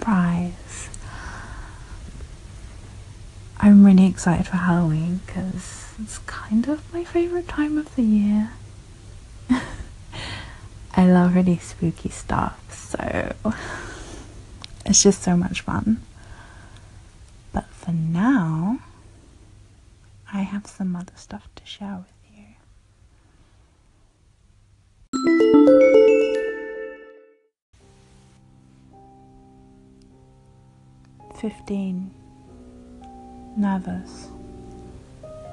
surprise. I'm really excited for Halloween because it's kind of my favorite time of the year. I love really spooky stuff, so it's just so much fun. But for now, I have some other stuff to share with you. Fifteen. Nervous.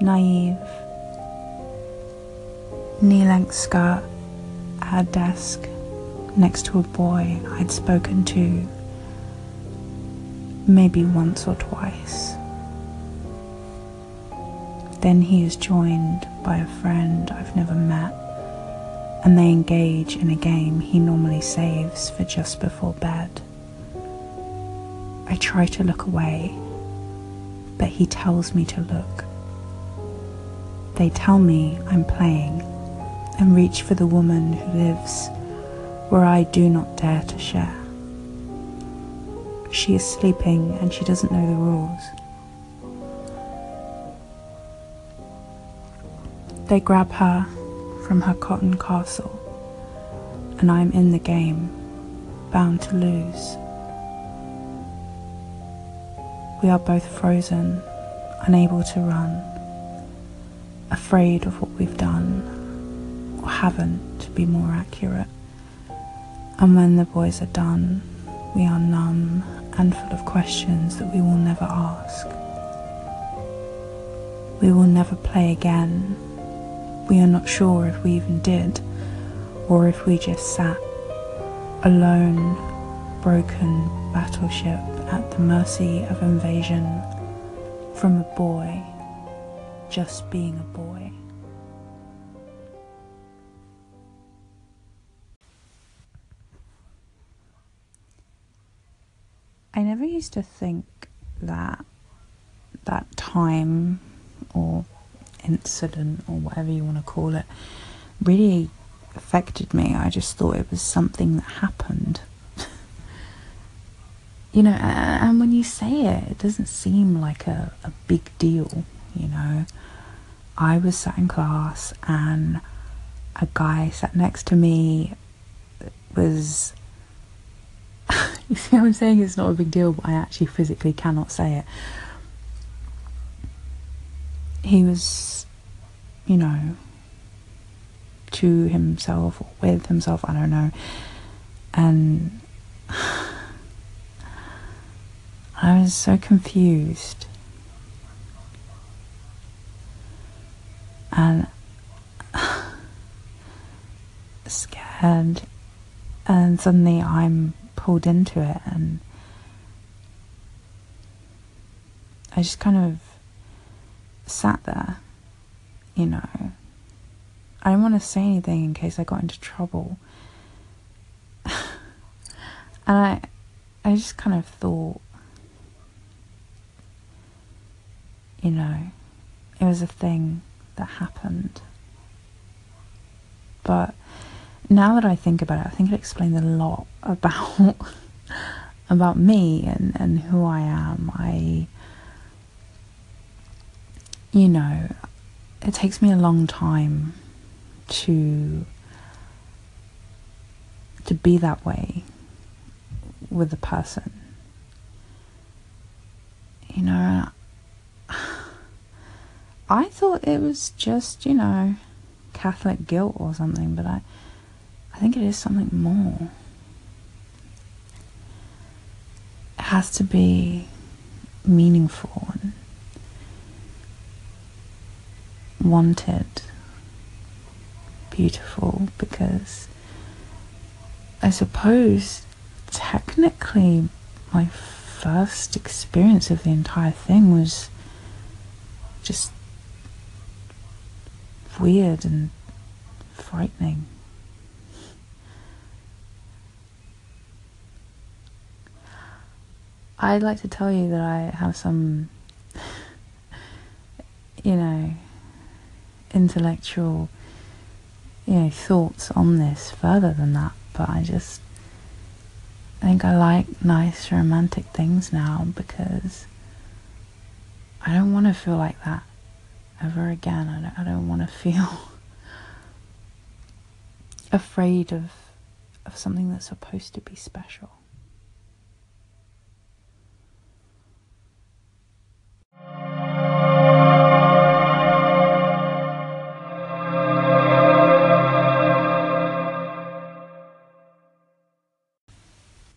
Naive. Knee length skirt at a desk next to a boy I'd spoken to maybe once or twice. Then he is joined by a friend I've never met, and they engage in a game he normally saves for just before bed. I try to look away, but he tells me to look. They tell me I'm playing and reach for the woman who lives where I do not dare to share. She is sleeping and she doesn't know the rules. They grab her from her cotton castle, and I'm in the game, bound to lose. We are both frozen, unable to run, afraid of what we've done, or haven't, to be more accurate. And when the boys are done, we are numb and full of questions that we will never ask. We will never play again. We are not sure if we even did, or if we just sat, alone, broken battleship at the mercy of invasion from a boy just being a boy. I never used to think that that time or incident or whatever you want to call it really affected me. I just thought it was something that happened. You know, and when you say it, it doesn't seem like a, a big deal, you know. I was sat in class and a guy sat next to me was you see I'm saying? It's not a big deal, but I actually physically cannot say it. He was, you know, to himself or with himself, I don't know. And I was so confused. And scared. And suddenly I'm pulled into it and I just kind of sat there, you know. I didn't want to say anything in case I got into trouble. and I I just kind of thought you know, it was a thing that happened. But now that I think about it, I think it explains a lot about about me and, and who I am. I you know, it takes me a long time to to be that way with a person. You know, I thought it was just, you know, Catholic guilt or something, but I I think it is something more. It has to be meaningful and wanted, beautiful, because I suppose technically my first experience of the entire thing was just weird and frightening. I'd like to tell you that I have some, you know, intellectual, you know, thoughts on this further than that, but I just I think I like nice romantic things now because I don't want to feel like that ever again. I don't, I don't want to feel afraid of of something that's supposed to be special.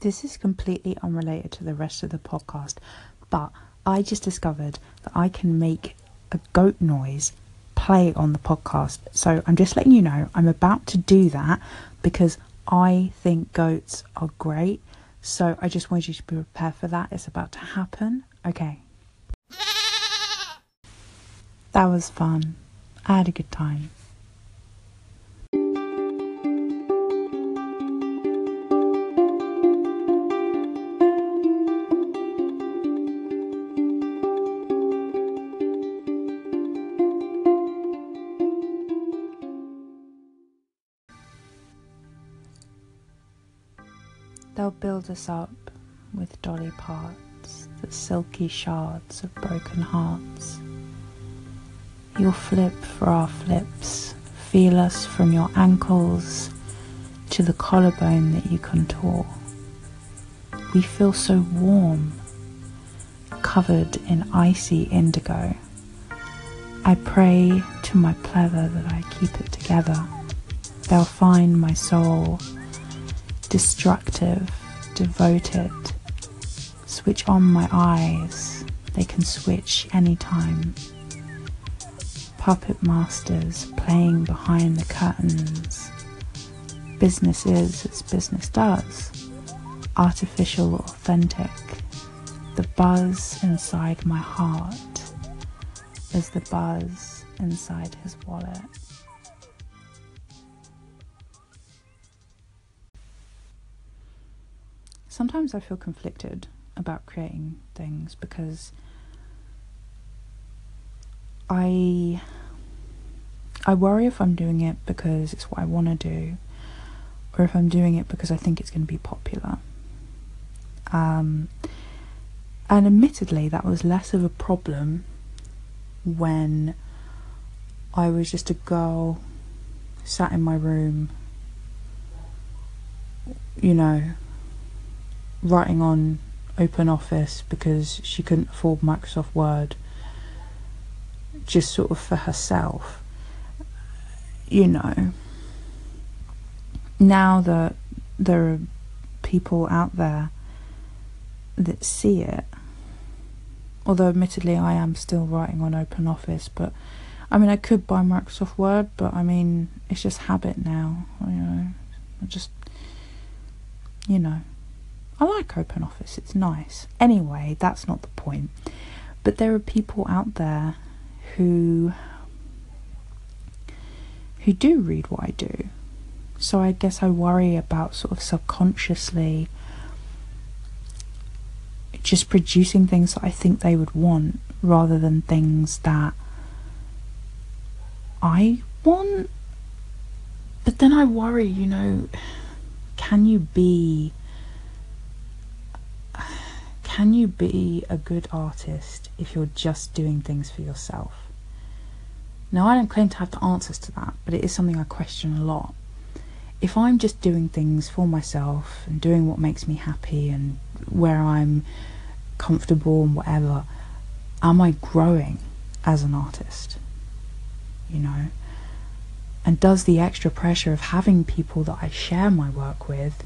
This is completely unrelated to the rest of the podcast, but I just discovered that I can make a goat noise play on the podcast. So I'm just letting you know I'm about to do that because I think goats are great. So I just want you to be prepared for that. It's about to happen. Okay. That was fun. I had a good time. Us up with dolly parts, the silky shards of broken hearts. You'll flip for our flips, feel us from your ankles to the collarbone that you contour. We feel so warm, covered in icy indigo. I pray to my pleather that I keep it together. They'll find my soul destructive, devoted. Switch on my eyes, they can switch anytime. Puppet masters playing behind the curtains. Business is as business does, artificial, authentic. The buzz inside my heart is the buzz inside his wallet. Sometimes I feel conflicted about creating things because I I worry if I'm doing it because it's what I want to do or if I'm doing it because I think it's going to be popular. Um, and admittedly, that was less of a problem when I was just a girl sat in my room, you know, writing on Open Office because she couldn't afford Microsoft Word, just sort of for herself. You know, now that there are people out there that see it, although admittedly I am still writing on Open Office, but I mean, I could buy Microsoft Word, but I mean, it's just habit now. You know, I just, you know. I like Open Office, it's nice. Anyway, that's not the point. But there are people out there who who do read what I do. So I guess I worry about sort of subconsciously just producing things that I think they would want rather than things that I want. But then I worry, you know, can you be can you be a good artist if you're just doing things for yourself? Now, I don't claim to have the answers to that, but it is something I question a lot. If I'm just doing things for myself and doing what makes me happy and where I'm comfortable and whatever, am I growing as an artist? You know? And does the extra pressure of having people that I share my work with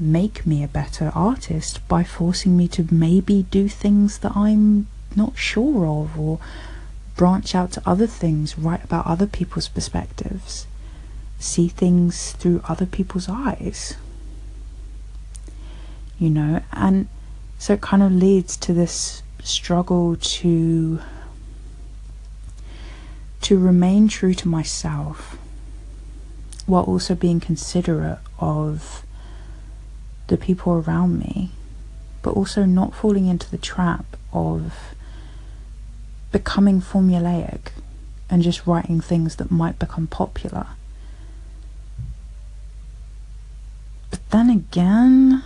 make me a better artist by forcing me to maybe do things that I'm not sure of or branch out to other things, write about other people's perspectives, see things through other people's eyes. You know, and so it kind of leads to this struggle to to remain true to myself while also being considerate of the people around me but also not falling into the trap of becoming formulaic and just writing things that might become popular. But then again,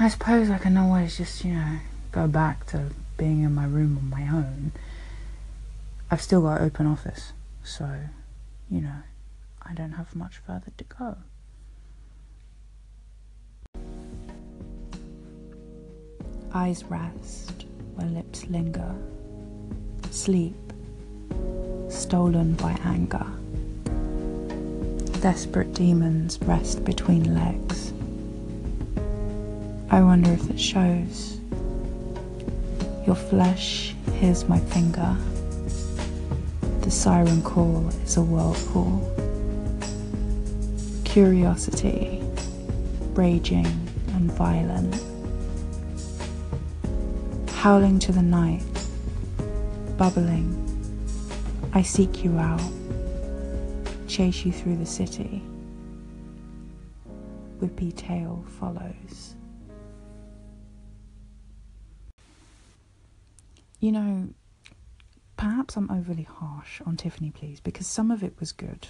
I suppose I can always just, you know, go back to being in my room on my own. I've still got open office, so, you know, I don't have much further to go. Eyes rest where lips linger. Sleep, stolen by anger. Desperate demons rest between legs. I wonder if it shows. Your flesh hears my finger. The siren call is a whirlpool. Curiosity, raging and violent howling to the night, bubbling. I seek you out, chase you through the city. Whippy tail follows. You know, perhaps I'm overly harsh on Tiffany Please because some of it was good.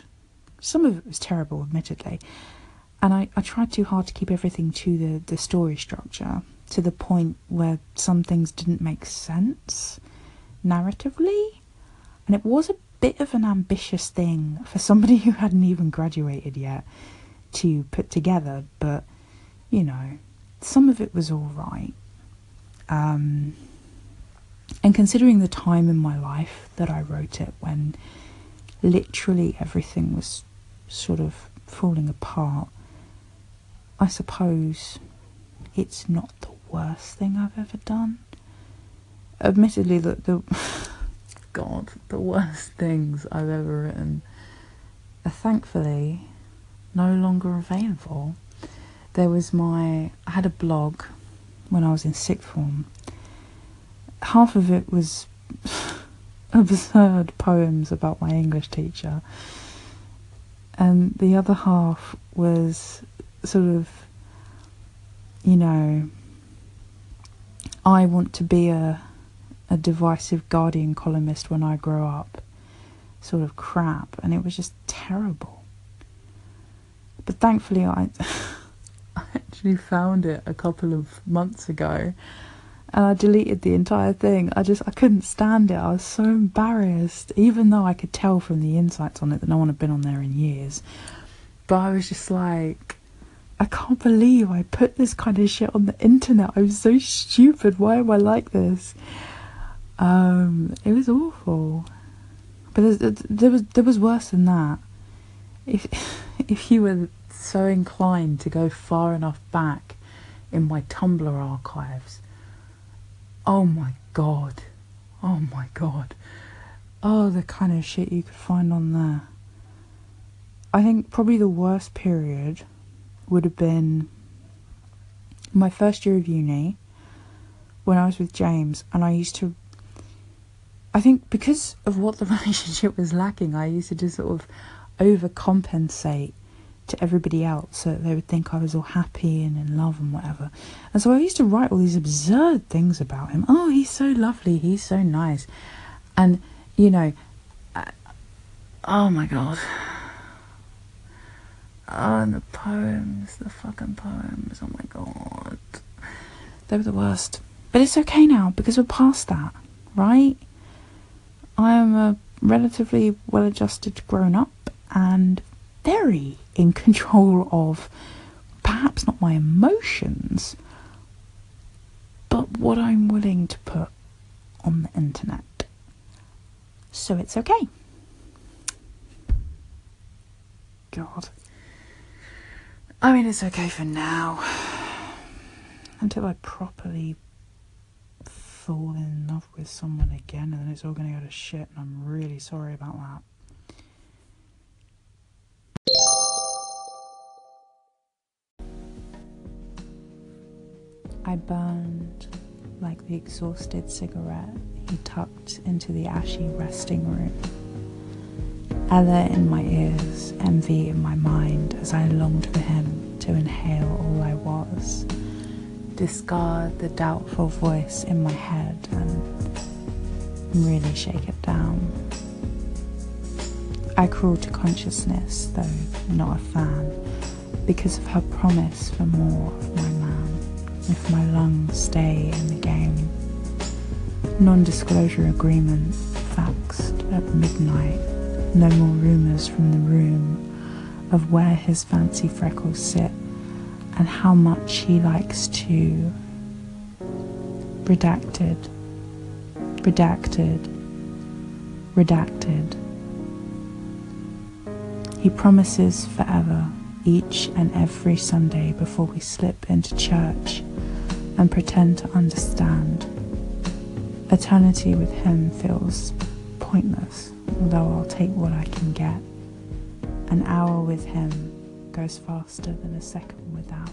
Some of it was terrible, admittedly. And I, I tried too hard to keep everything to the, the story structure to the point where some things didn't make sense narratively. And it was a bit of an ambitious thing for somebody who hadn't even graduated yet to put together, but you know, some of it was all right. Um, and considering the time in my life that I wrote it, when literally everything was sort of falling apart, I suppose it's not the worst thing I've ever done. Admittedly, the, the God, the worst things I've ever written are thankfully no longer available. There was my, I had a blog when I was in sixth form. Half of it was absurd poems about my English teacher, and the other half was sort of, you know, I want to be a a divisive Guardian columnist when I grow up sort of crap and it was just terrible. But thankfully I I actually found it a couple of months ago and I deleted the entire thing. I just I couldn't stand it. I was so embarrassed, even though I could tell from the insights on it that no one had been on there in years. But I was just like I can't believe I put this kind of shit on the internet. I'm so stupid. Why am I like this? Um, it was awful. But there, there was there was worse than that. If if you were so inclined to go far enough back in my Tumblr archives, oh my god, oh my god, oh the kind of shit you could find on there. I think probably the worst period would have been my first year of uni when I was with James, and I used to. I think because of what the relationship was lacking, I used to just sort of overcompensate to everybody else so they would think I was all happy and in love and whatever. And so I used to write all these absurd things about him. Oh, he's so lovely, he's so nice. And, you know, I, oh my god. Oh, and the poems, the fucking poems. Oh my god. They were the worst. But it's okay now because we're past that, right? I am a relatively well adjusted grown up and very in control of perhaps not my emotions, but what I'm willing to put on the internet. So it's okay. God. I mean, it's okay for now. Until I properly fall in love with someone again, and then it's all going to go to shit, and I'm really sorry about that. I burned like the exhausted cigarette he tucked into the ashy resting room. Ella in my ears, envy in my mind as I longed for him to inhale all I was, discard the doubtful voice in my head, and really shake it down. I crawl to consciousness, though not a fan, because of her promise for more of my man, if my lungs stay in the game. Non disclosure agreement faxed at midnight, no more rumours from the room of where his fancy freckles sit and how much he likes to. Redacted, redacted, redacted. He promises forever each and every Sunday before we slip into church and pretend to understand. Eternity with him feels pointless, although I'll take what I can get. An hour with him goes faster than a second without.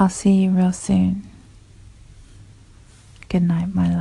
I'll see you real soon. Good night, my love.